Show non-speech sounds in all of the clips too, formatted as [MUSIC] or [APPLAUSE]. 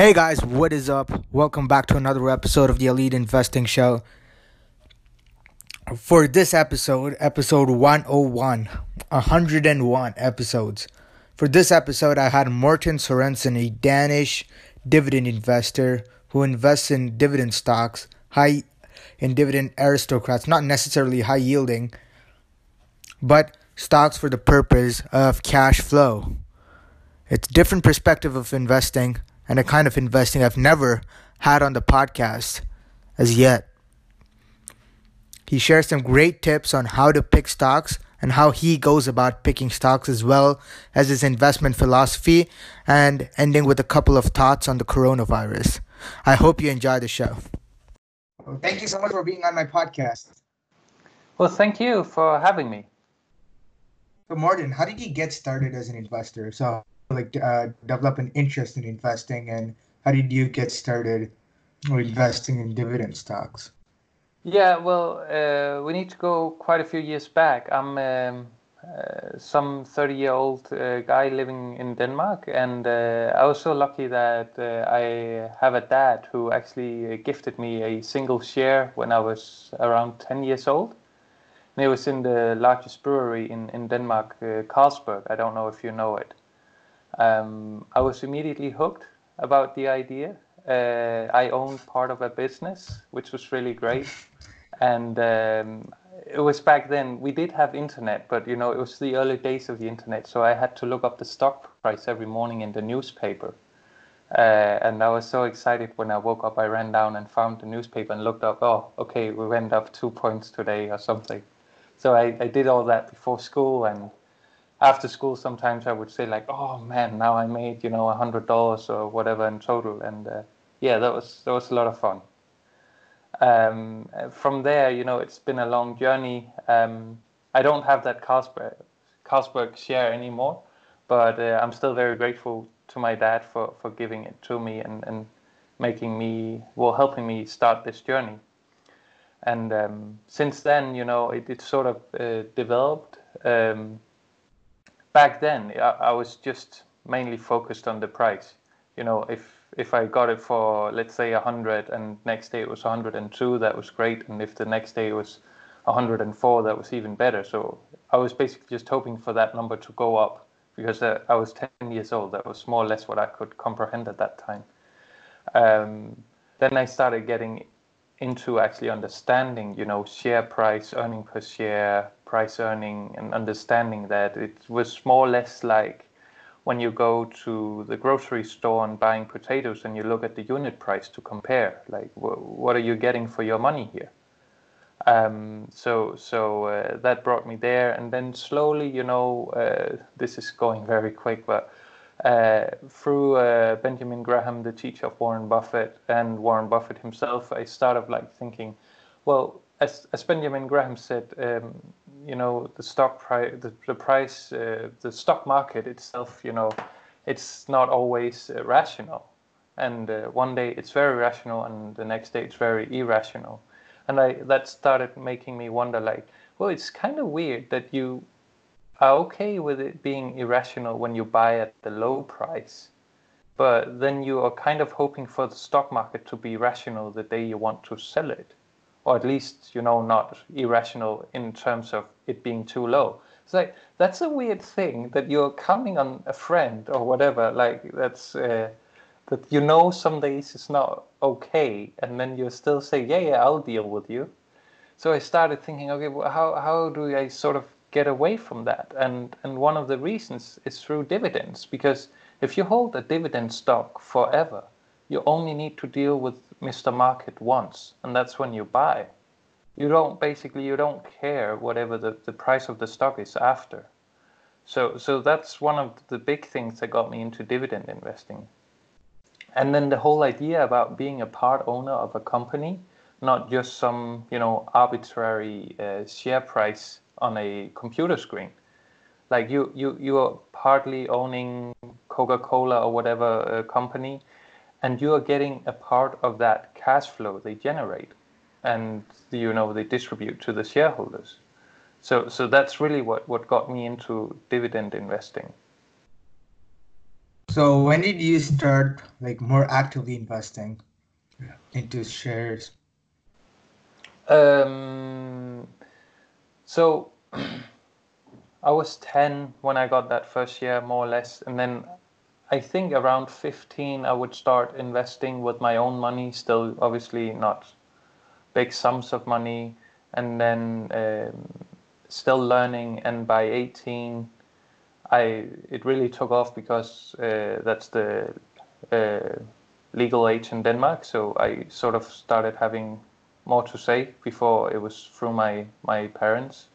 Hey guys, what is up? Welcome back to another episode of the Elite Investing Show. For this episode, episode 101, 101 episodes. For this episode, I had Morten Sorensen, a Danish dividend investor who invests in dividend stocks, high in dividend aristocrats, not necessarily high yielding, but stocks for the purpose of cash flow. It's different perspective of investing and a kind of investing I've never had on the podcast as yet. He shares some great tips on how to pick stocks and how he goes about picking stocks, as well as his investment philosophy, and ending with a couple of thoughts on the coronavirus. I hope you enjoy the show. Well, thank you so much for being on my podcast. Well, thank you for having me. So, Morten, how did you get started as an investor? So, like uh, develop an interest in investing and how did you get started investing in dividend stocks? Yeah well uh, we need to go quite a few years back. I'm um, uh, some 30 year old uh, guy living in denmark and uh, i was so lucky that uh, i have a dad who actually gifted me a single share when i was around 10 years old. And it was in the largest brewery in, in denmark carlsberg. I don't know if you know it um, I was immediately hooked about the idea. Uh, I owned part of a business, which was really great. And um, it was back then, we did have internet, but you know, it was the early days of the internet. So I had to look up the stock price every morning in the newspaper. Uh, and I was so excited when I woke up. I ran down and found the newspaper and looked up, oh, okay, we went up two points today or something. So I, I did all that before school and after school sometimes i would say like oh man now i made you know a hundred dollars or whatever in total. And uh, yeah that was that was a lot of fun. Um, from there you know it's been a long journey. Um, i don't have that carlsberg carlsberg share anymore but uh, i'm still very grateful to my dad for for giving it to me and and making me well helping me start this journey. And um, since then you know it, it sort of uh, developed. Um, back then I, I, was just mainly focused on the price. You know, if if I got it for let's say 100 and next day it was 102, that was great. And if the next day it was 104, that was even better. So I was basically just hoping for that number to go up because uh, I was 10 years old. That was more or less what I could comprehend at that time. Um, then I started getting into actually understanding, you know, share price, earning per share, price earning, and understanding that it was more or less like when you go to the grocery store and buying potatoes and you look at the unit price to compare, like what are you getting for your money here? Um, so so uh, that brought me there, and then slowly, you know, uh, this is going [LAUGHS] very quick, but uh, through uh, Benjamin Graham, the teacher of Warren Buffett, and Warren Buffett himself, I started like thinking, well, as, as Benjamin Graham said, um, you know, the stock price, the, the price, uh, the stock market itself, you know, it's not always uh, rational. And uh, one day it's very rational, and the next day it's very irrational. And I that started making me wonder, like, well, it's kind of weird that you are okay with it being irrational when you buy at the low price, but then you are kind of hoping for the stock market to be rational the day you want to sell it, or at least you know not irrational in terms of it being too low. It's like that's a weird thing that you're counting on a friend or whatever. Like that's uh, that you know some days it's not okay, and then you still say, yeah, yeah, I'll deal with you. So I started thinking, okay, well, how how do I sort of get away from that. And, and one of the reasons is through dividends, because if you hold a dividend stock forever, you only need to deal with Mr. Market wants, and that's when you buy. You don't basically you don't care whatever the, the price of the stock is after. So so that's one of the big things that got me into dividend investing. And then the whole idea about being a part owner of a company, not just some you know arbitrary uh, share price on a computer screen. Like you, you, you are partly owning Coca-Cola or whatever uh, company, and you are getting a part of that cash flow they generate, and you know they distribute to the shareholders. So, so that's really what, what got me into dividend investing. So when did you start like more actively investing into shares? Um, so [CLEARS THROAT] I was 10 when I got that first year, more or less. And then I think around 15, I would start investing with my own money, still obviously not big sums of money. And then um, still learning. And by 18, I it really took off because uh, that's the uh, legal age in Denmark. So I sort of started having more to say before it was through my my parents,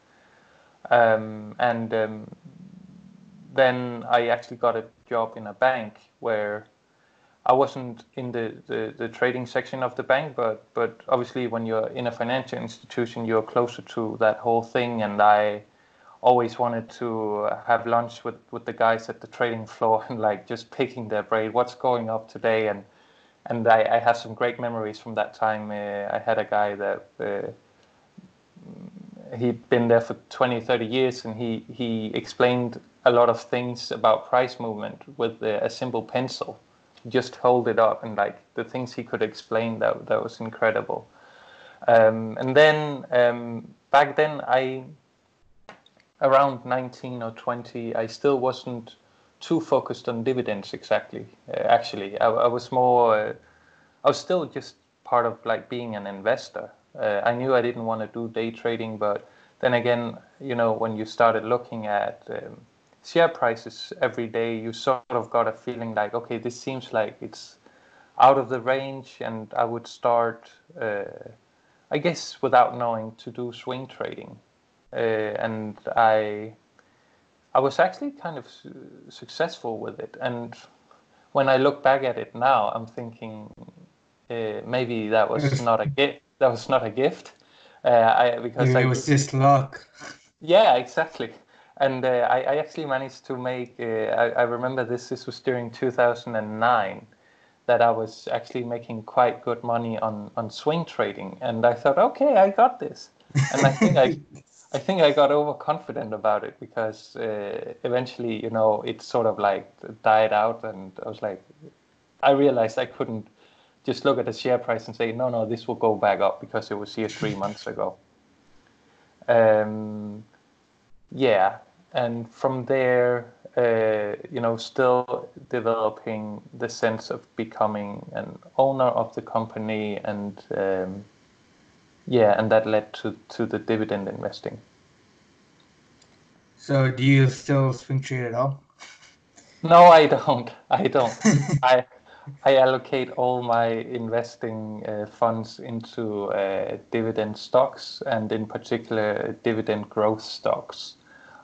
um, and um, then I actually got a job in a bank where I wasn't in the, the, the trading section of the bank, but but obviously when you're in a financial institution, you're closer to that whole thing, and I always wanted to have lunch with, with the guys at the trading floor and like just picking their brain, what's going up today, and and I, I have some great memories from that time. Uh, I had a guy that uh, he'd been there for 20, 30 years, and he he explained a lot of things about price movement with a, simple pencil. Just hold it up, and like the things he could explain, that that was incredible. Um, and then um, back then, I around 19 or 20, I still wasn't too focused on dividends exactly. Uh, actually, I, I, was more, uh, I was still just part of like being an investor. Uh, I knew I didn't want to do day trading, but then again, you know, when you started looking at um, share prices every day, you sort of got a feeling like, okay, this seems like it's out of the range, and I would start, uh, I guess, without knowing, to do swing trading. Uh, and I I was actually kind of su- successful with it. And when I look back at it now, I'm thinking uh, maybe that was [LAUGHS] not a gift. That was not a gift. Uh, I, because maybe I, it was just luck. Yeah, exactly. And uh, I, I, actually managed to make. Uh, I, I, remember this. This was during 2009 that I was actually making quite good money on on swing trading, and I thought, okay, I got this. And I think I [LAUGHS] I think I got overconfident about it because uh, eventually, you know, it sort of like died out, and I was like, I realized I couldn't just look at the share price and say, no, no, this will go back up because it was here three months ago. Um, yeah, and from there, uh, you know, still developing the sense of becoming an owner of the company and um, yeah, and that led to, to the dividend investing. So do you still swing trade at all? No, I don't. I don't. [LAUGHS] I I allocate all my investing uh, funds into uh, dividend stocks and in particular dividend growth stocks.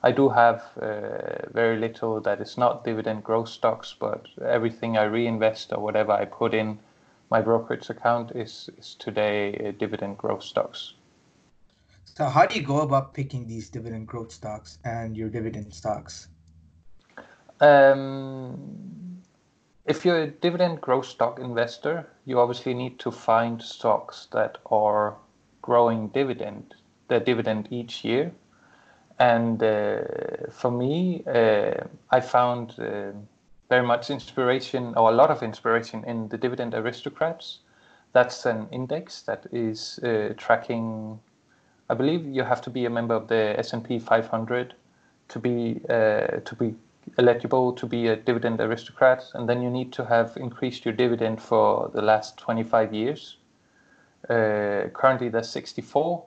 I do have uh, very little that is not dividend growth stocks, but everything I reinvest or whatever I put in my brokerage account is, is today uh, dividend growth stocks. So, how do you go about picking these dividend growth stocks and your dividend stocks? Um, if you're a dividend growth stock investor, you obviously need to find stocks that are growing dividend, the dividend each year. And uh, for me, uh, I found uh, very much inspiration or a lot of inspiration in the dividend aristocrats. That's an index that is tracking. I believe you have to be a member of the S&P 500 to be to be eligible to be a dividend aristocrat, and then you need to have increased your dividend for the last 25 years. Uh, currently, there's 64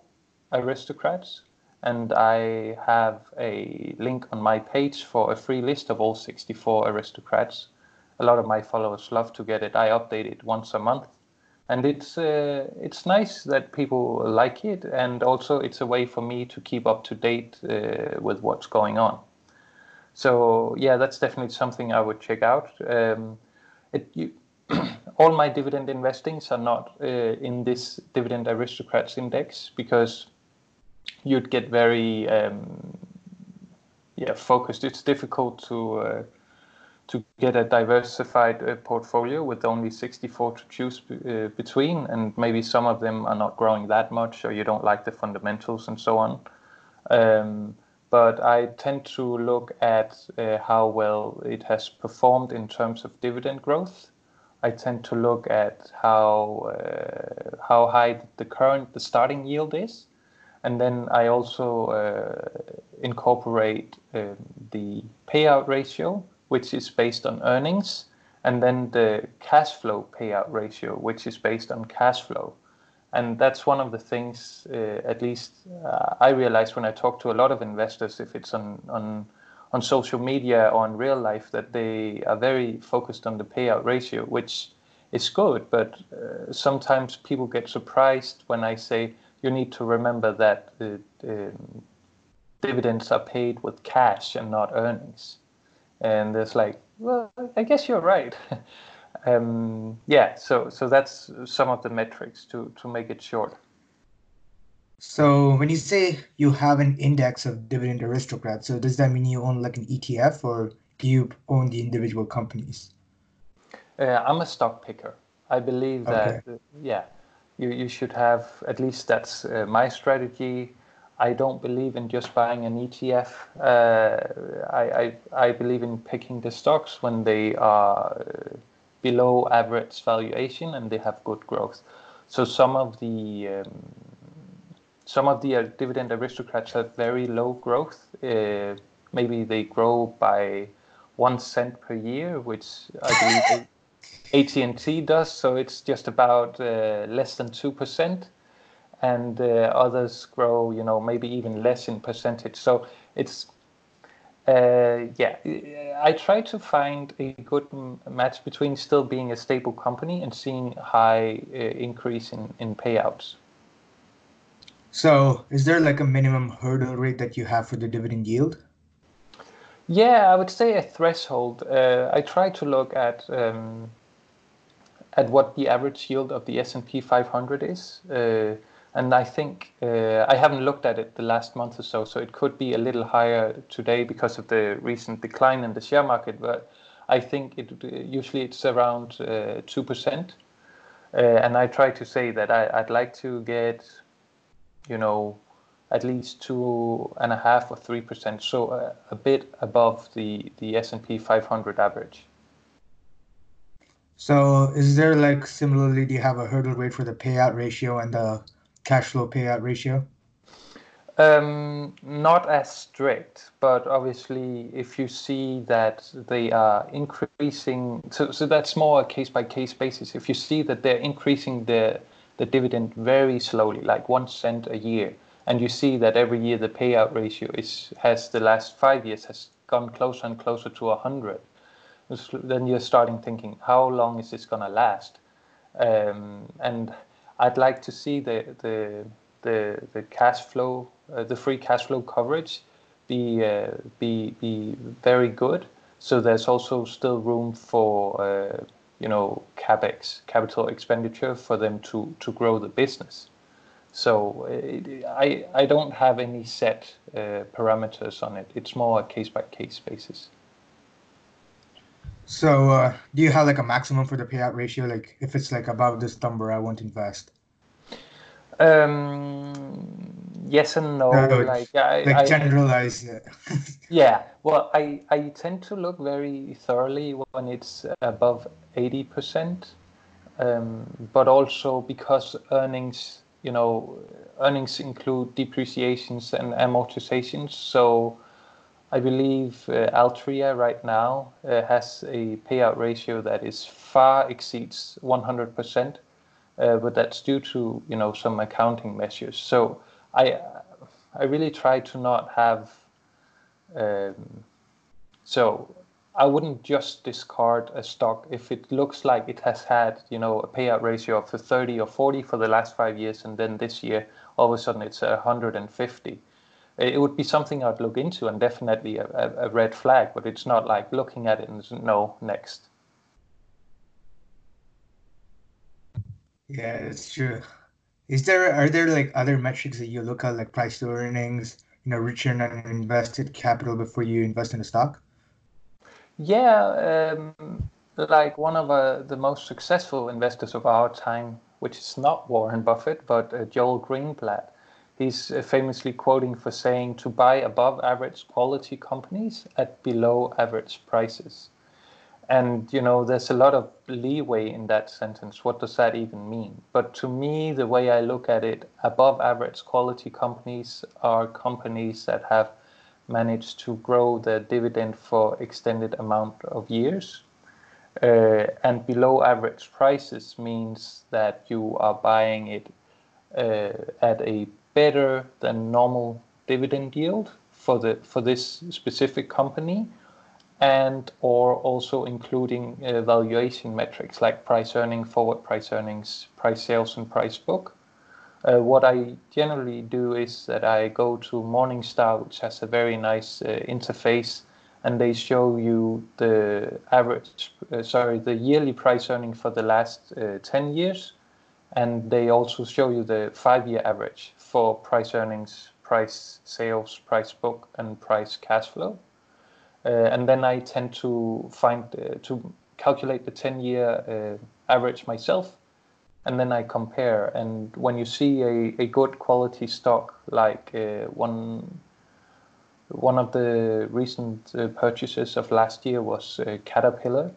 aristocrats, and I have a link on my page for a free list of all 64 aristocrats. A lot of my followers love to get it. I update it once a month, and it's uh, it's nice that people like it, and also it's a way for me to keep up to date uh, with what's going on. So yeah, that's definitely something I would check out. Um, it, you, [CLEARS THROAT] all my dividend investings are not uh, in this dividend aristocrats index because you'd get very um, yeah focused. It's difficult to uh, to get a diversified uh, portfolio with only 64 to choose uh, between, and maybe some of them are not growing that much, or you don't like the fundamentals and so on. Um, but I tend to look at uh, how well it has performed in terms of dividend growth. I tend to look at how uh, how high the current the starting yield is, and then I also uh, incorporate um, the payout ratio, which is based on earnings, and then the cash flow payout ratio, which is based on cash flow. And that's one of the things uh, at least uh, i realize when i talk to a lot of investors if it's on on on social media or in real life that they are very focused on the payout ratio which is good. But uh, sometimes people get surprised when i say you need to remember that the um, dividends are paid with cash and not earnings and it's like well i guess you're right [LAUGHS] um, yeah, so so that's some of the metrics to to make it short. So when you say you have an index of dividend aristocrats, so does that mean you own like an ETF or do you own the individual companies? Uh, I'm a stock picker. I believe that okay. uh, yeah, you you should have at least that's uh, my strategy. I don't believe in just buying an ETF. Uh, I, I I believe in picking the stocks when they are uh, below average valuation and they have good growth. So some of the um, some of the uh, dividend aristocrats have very low growth. Uh, maybe they grow by one cent per year, which I believe AT&T does. So it's just about uh, less than two percent, and uh, others grow, you know, maybe even less in percentage. So it's uh, yeah, I try to find a good match between still being a stable company and seeing high uh, increase in, in payouts. So, is there like a minimum hurdle rate that you have for the dividend yield? Yeah, I would say a threshold. Uh, I try to look at um, at what the average yield of the S and P 500 is. Uh, and I think uh, I haven't looked at it the last month or so, so it could be a little higher today because of the recent decline in the share market. But I think it usually it's around uh, two uh, percent, and I try to say that I, would like to get, you know, at least two and a half or three percent, so uh, a bit above the the S and P 500 average. So, is there like similarly? Do you have a hurdle rate for the payout ratio and the cash flow payout ratio? Um, not as strict, but obviously, if you see that they are increasing, so, so that's more a case by case basis. If you see that they're increasing the the dividend very slowly, like one cent a year, and you see that every year the payout ratio is has the last five years has gone closer and closer to a hundred, then you're starting thinking, how long is this gonna last? Um, and I'd like to see the the the, the cash flow, uh, the free cash flow coverage, be uh, be be very good. So there's also still room for uh, you know capex, capital expenditure, for them to to grow the business. So I I don't have any set uh, parameters on it. It's more a case by case basis. So, uh, do you have like a maximum for the payout ratio? Like, if it's like above this number, I won't invest. Um, yes and no. no like, I, like I, generalize. Yeah. [LAUGHS] yeah. Well, I I tend to look very thoroughly when it's above eighty percent, um, but also because earnings, you know, earnings include depreciations and amortizations. So I believe uh, Altria right now uh, has a payout ratio that is far exceeds 100%, uh, but that's due to you know some accounting measures. So I I really try to not have. Um, so I wouldn't just discard a stock if it looks like it has had you know a payout ratio of 30 or 40 for the last five years, and then this year all of a sudden it's 150 it would be something I'd look into and definitely a, a, red flag, but it's not like looking at it and no, next. Yeah, it's true. Is there are there like other metrics that you look at like price to earnings, you know, return on invested capital before you invest in a stock? Yeah, um, like one of uh, the most successful investors of our time, which is not Warren Buffett, but uh, Joel Greenblatt he's uh, famously quoting for saying to buy above average quality companies at below average prices. And you know, there's a lot of leeway in that sentence. What does that even mean? But to me, the way I look at it, above average quality companies are companies that have managed to grow their dividend for extended amount of years. Uh, and below average prices means that you are buying it uh, at a better than normal dividend yield for the for this specific company and or also including uh, valuation metrics like price earning, forward price earnings, price sales, and price book. Uh, what I generally do is that I go to Morningstar, which has a very nice uh, interface, and they show you the average, uh, sorry, the yearly price earning for the last uh, 10 years, and they also show you the five-year average for price earnings, price sales, price book, and price cash flow. Uh, and then I tend to find uh, to calculate the 10 year uh, average myself. And then I compare. And when you see a, a good quality stock, like one one of the recent uh, purchases of last year was uh, Caterpillar.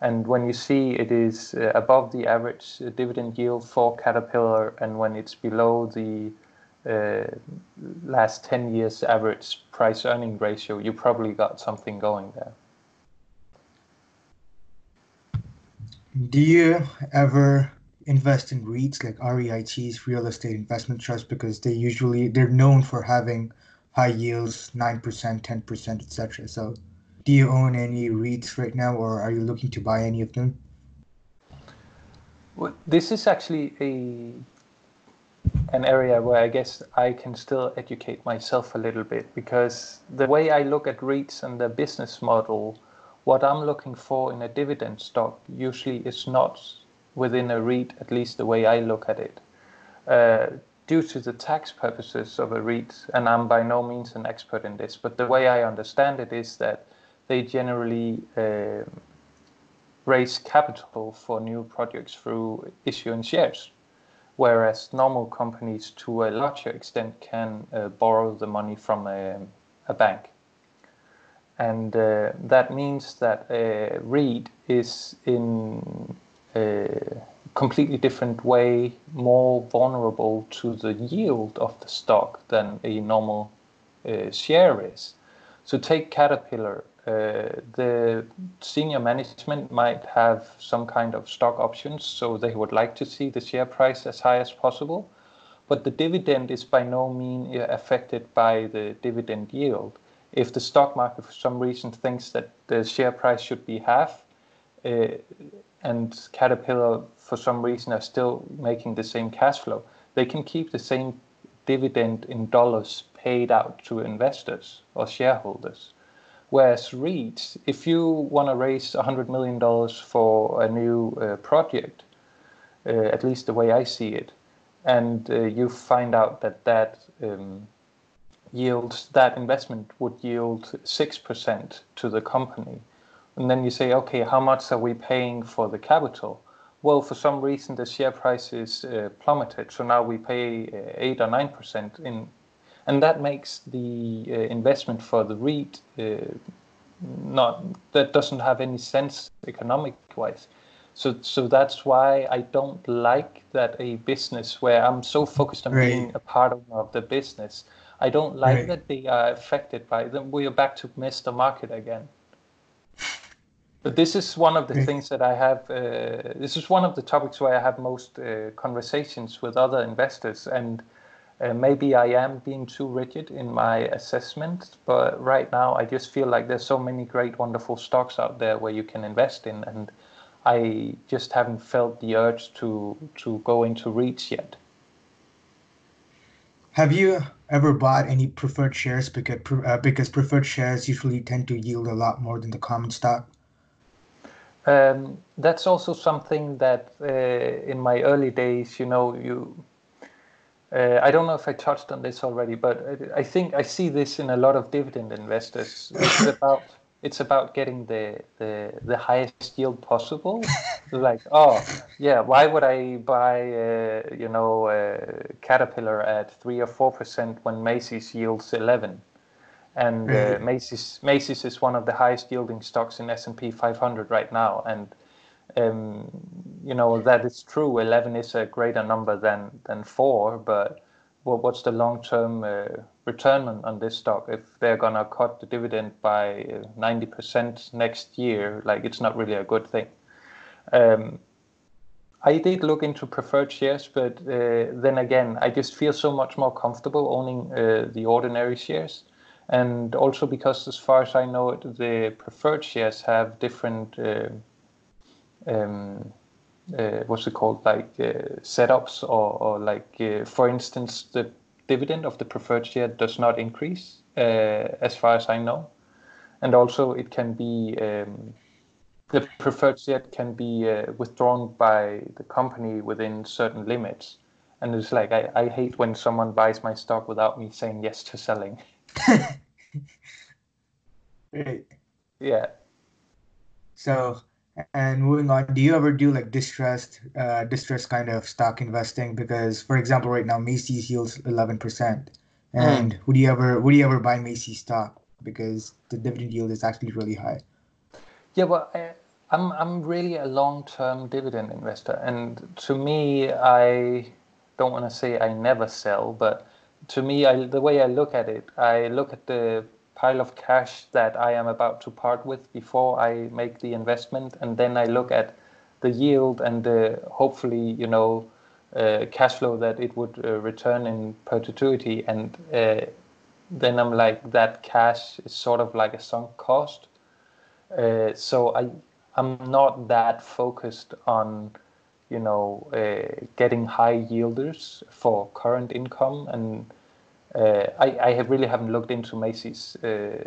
And when you see it is uh, above the average dividend yield for Caterpillar, and when it's below the uh, Uh, last 10 years average price earning ratio, you probably got something going there. Do you ever invest in REITs like REITs, real estate investment trusts, because they usually they're known for having high yields, nine percent, ten percent, etc. So, do you own any REITs right now, or are you looking to buy any of them? Well, this is actually a an area where I guess I can still educate myself a little bit because the way I look at REITs and the business model, what I'm looking for in a dividend stock usually is not within a REIT, at least the way I look at it. Uh, due to the tax purposes of a REIT, and I'm by no means an expert in this, but the way I understand it is that they generally uh, raise capital for new projects through issuing shares whereas normal companies to a larger extent can uh, borrow the money from a, a bank. And uh, that means that a REIT is in a completely different way more vulnerable to the yield of the stock than a normal uh, share is. So take Caterpillar the senior management might have some kind of stock options, so they would like to see the share price as high as possible. But the dividend is by no means affected by the dividend yield. If the stock market, for some reason, thinks that the share price should be half, uh, and Caterpillar, for some reason, are still making the same cash flow, they can keep the same dividend in dollars paid out to investors or shareholders. Whereas REITs, if you want to raise $100 million for a new uh, project, uh, at least the way I see it, and uh, you find out that that um, yields, that investment would yield 6% to the company. And then you say, okay, how much are we paying for the capital? Well, for some reason, the share price is uh, plummeted. So now we pay uh, 8 or 9% in and that makes the uh, investment for the REIT uh, not that doesn't have any sense economic wise. So so that's why I don't like that a business where I'm so focused on right. being a part of, of the business. I don't like right. that they are affected by them. We are back to Mr. Market again. But this is one of the right. things that I have. Uh, this is one of the topics where I have most uh, conversations with other investors, and uh, maybe I am being too rigid in my assessment, but right now I just feel like there's so many great, wonderful stocks out there where you can invest in, and I just haven't felt the urge to to go into REITs yet. Have you ever bought any preferred shares because uh, because preferred shares usually tend to yield a lot more than the common stock? Um, that's also something that uh, in my early days, you know, you uh, I don't know if I touched on this already, but I think I see this in a lot of dividend investors. It's [LAUGHS] about it's about getting the the, the highest yield possible. like, oh yeah, why would I buy uh, you know uh, Caterpillar at three or four percent when Macy's yields eleven? And uh, Macy's Macy's is one of the highest yielding stocks in S and P 500 right now, and um, you know that is true. Eleven is a greater number than than four, but what's the long term uh, return on, on this stock if they're gonna cut the dividend by 90% next year like it's not really a good thing um, I did look into preferred shares, but uh, then again, I just feel so much more comfortable owning uh, the ordinary shares. And also because, as far as I know, the preferred shares have different, uh, um, uh, what's it called, like uh, setups, or, or like, uh, for instance, the dividend of the preferred share does not increase, uh, as far as I know. And also, it can be um, the preferred share can be uh, withdrawn by the company within certain limits. And it's like I, I hate when someone buys my stock without me saying yes to selling. [LAUGHS] [LAUGHS] right. Yeah. So and moving on, do you ever do like distressed, uh, distressed kind of stock investing? Because, for example, right now Macy's yields eleven percent, and mm. would you ever would you ever buy Macy's stock because the dividend yield is actually really high? Yeah, well, I, I'm I'm really a long-term dividend investor, and to me, I don't want to say I never sell, but to me, I, the way I look at it, I look at the pile of cash that I am about to part with before I make the investment, and then I look at the yield and the hopefully you know uh, cash flow that it would uh, return in perpetuity, and uh, then I'm like that cash is sort of like a sunk cost. Uh, so I I'm not that focused on you know uh, getting high yielders for current income. And uh, I, I have really haven't looked into Macy's uh,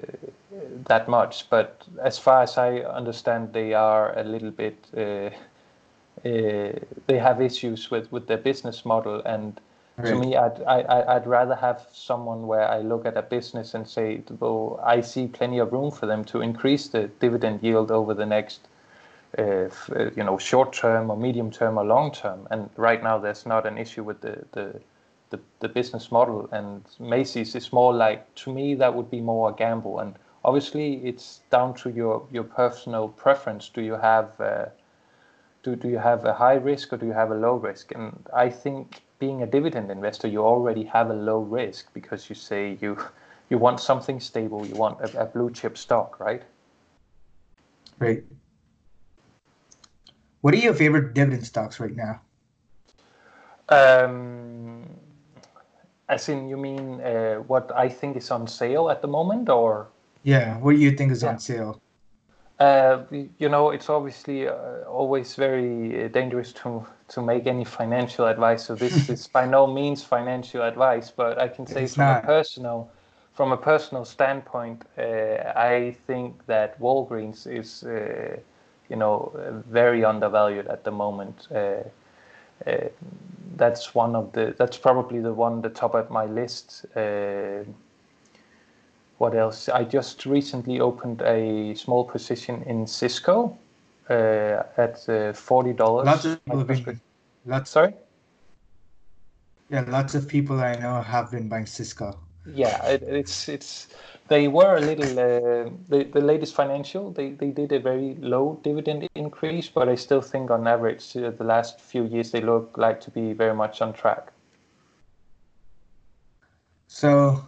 that much, but as far as I understand, they are a little bit. Uh, uh they have issues with, with their business model, and right. to me, I'd I, I'd rather have someone where I look at a business and say, well, I see plenty of room for them to increase the dividend yield over the next. Uh, you know, short term or medium term or long term, and right now there's not an issue with the, the the, the business model. And Macy's is more like, to me, that would be more a gamble. And obviously, it's down to your, your personal preference. Do you have uh, do, do you have a high risk or do you have a low risk? And I think being a dividend investor, you already have a low risk because you say you you want something stable, you want a, a blue chip stock, right? Right. What are your favorite dividend stocks right now? Um, as in, you mean uh, what I think is on sale at the moment, or? Yeah, what do you think is yeah. on sale? Uh, you know, it's obviously uh, always very uh, dangerous to to make any financial advice. So this [LAUGHS] is by no means financial advice, but I can say it's from not. a personal from a personal standpoint, uh, I think that Walgreens is, uh, you know, very undervalued at the moment. Uh, that's one of the that's probably the one the top of my list. Uh, what else? I just recently opened a small position in Cisco uh, at uh, forty dollars. Lots of people been, lots. Sorry. Yeah, lots of people I know have been buying Cisco. Yeah, it, it's it's they were a little uh, the, the latest financial they, they did a very low dividend increase but i still think on average uh, the last few years they look like to be very much on track. So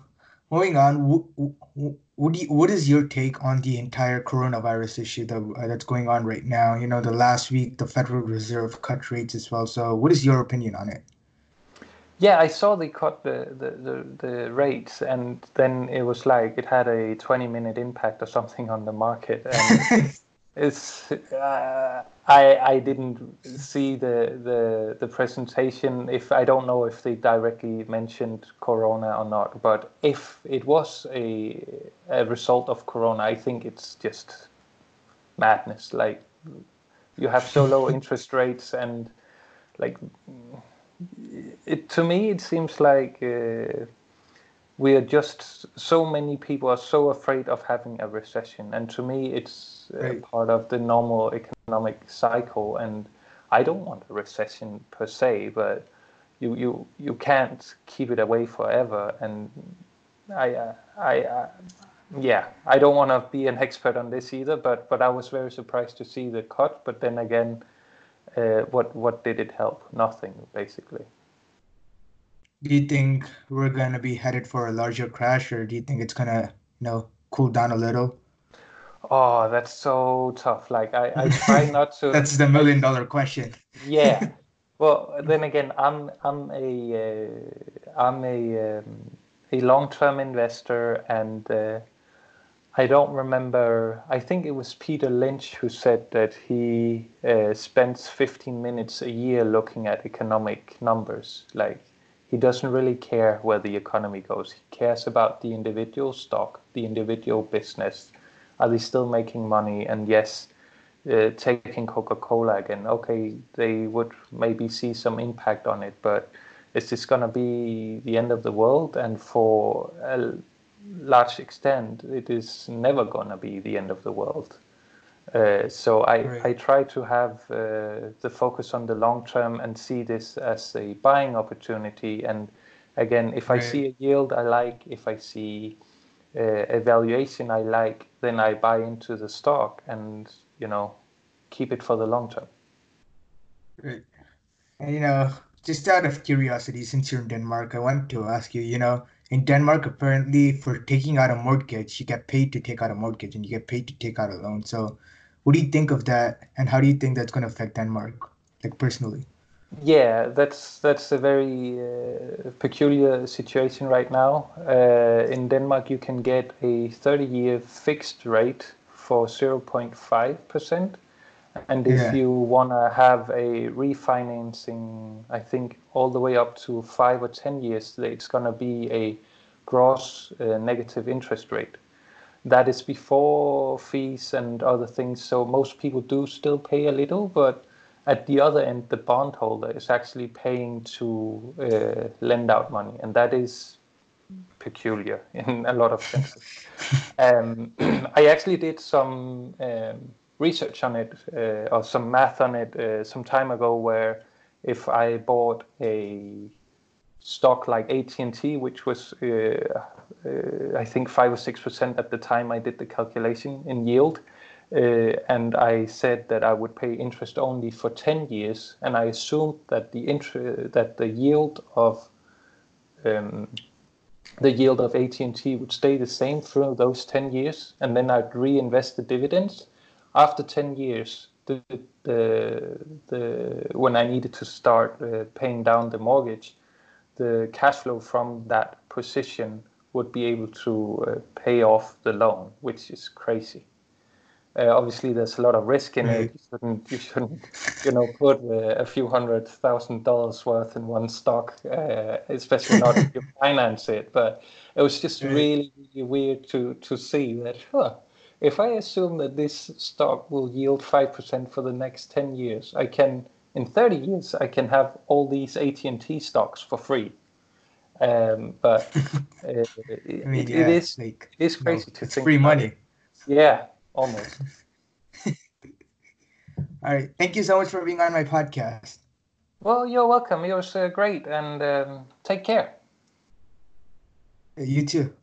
moving on what, you, what is your take on the entire coronavirus issue that, uh, that's going on right now? You know the last week the federal reserve cut rates as well. So what is your opinion on it yeah, I saw they cut the, the, the, the, rates, and then it was like it had a 20 minute impact or something on the market. And [LAUGHS] it's uh, I I didn't see the, the the presentation. If I don't know if they directly mentioned Corona or not, but if it was a a result of Corona, I think it's just madness. Like you have so low [LAUGHS] interest rates and like it to me it seems like uh, we are just so many people are so afraid of having a recession, and to me, it's right. part of the normal economic cycle. And I don't want a recession per se, but you you you can't keep it away forever. And I uh, I. Uh, yeah, I don't want to be an expert on this either, but but I was very surprised to see the cut. But then again, uh, what what did it help? Nothing, basically. Do you think we're gonna be headed for a larger crash, or do you think it's gonna, you know, cool down a little? Oh, that's so tough. Like I, I try [LAUGHS] not to. that's the million dollar question. yeah. [LAUGHS] Well, then again, I'm I'm a uh, I'm a um, a long term investor, and uh, I don't remember. I think it was Peter Lynch who said that he uh, spends 15 minutes a year looking at economic numbers. Like he doesn't really care where the economy goes. He cares about the individual stock, the individual business. Are they still making money? And yes, uh, taking Coca-Cola again. Okay, they would maybe see some impact on it, but is this going to be the end of the world? And for a large extent, it is never going to be the end of the world. Uh, so I, right. I try to have uh, the focus on the long term and see this as a buying opportunity. And again, if right. I see a yield I like, if I see uh, a valuation I like, then I buy into the stock and you know keep it for the long term. Right. And you know, just out of curiosity, since you're in Denmark, I want to ask you. You know, in Denmark, apparently, for taking out a mortgage, you get paid to take out a mortgage, and you get paid to take out a loan. So what do you think of that, and how do you think that's going to affect Denmark, like personally? Yeah, that's that's a very uh, peculiar situation right now. Uh, in Denmark, you can get a 30-year fixed rate for 0.5 percent, and if yeah. you want to have a refinancing, I think all the way up to five or ten years, it's going to be a gross uh, negative interest rate that is before fees and other things. So most people do still pay a little, but at the other end, the bondholder is actually paying to uh, lend out money, and that is peculiar [LAUGHS] in a lot of senses. [LAUGHS] um, [CLEARS THROAT] I actually did some um, research on it uh, or some math on it uh, some time ago, where if I bought a stock like AT&T, which was uh, uh, I think five or six percent at the time I did the calculation in yield. Uh, and I said that I would pay interest only for 10 years, and I assumed that the interest that the yield of um, the yield of AT&T would stay the same through those 10 years, and then I'd reinvest the dividends. After 10 years, the, the, the when I needed to start uh, paying down the mortgage, the cash flow from that position would be able to uh, pay off the loan, which is crazy. Uh, obviously, there's a lot of risk in it. You shouldn't, you shouldn't, you know, put uh, a few hundred thousand dollars worth in one stock, uh, especially not if you [LAUGHS] finance it. But it was just really, really weird to to see that. Huh, if I assume that this stock will yield five percent for the next ten years, I can, in thirty years, I can have all these AT and T stocks for free. Um, but [LAUGHS] uh, I mean, it, yeah, it is like, it is crazy no, to it's think. Free money. It. Yeah, almost. [LAUGHS] All right. Thank you so much for being on my podcast. Well, you're welcome. It was uh, great, and um, take care. You too.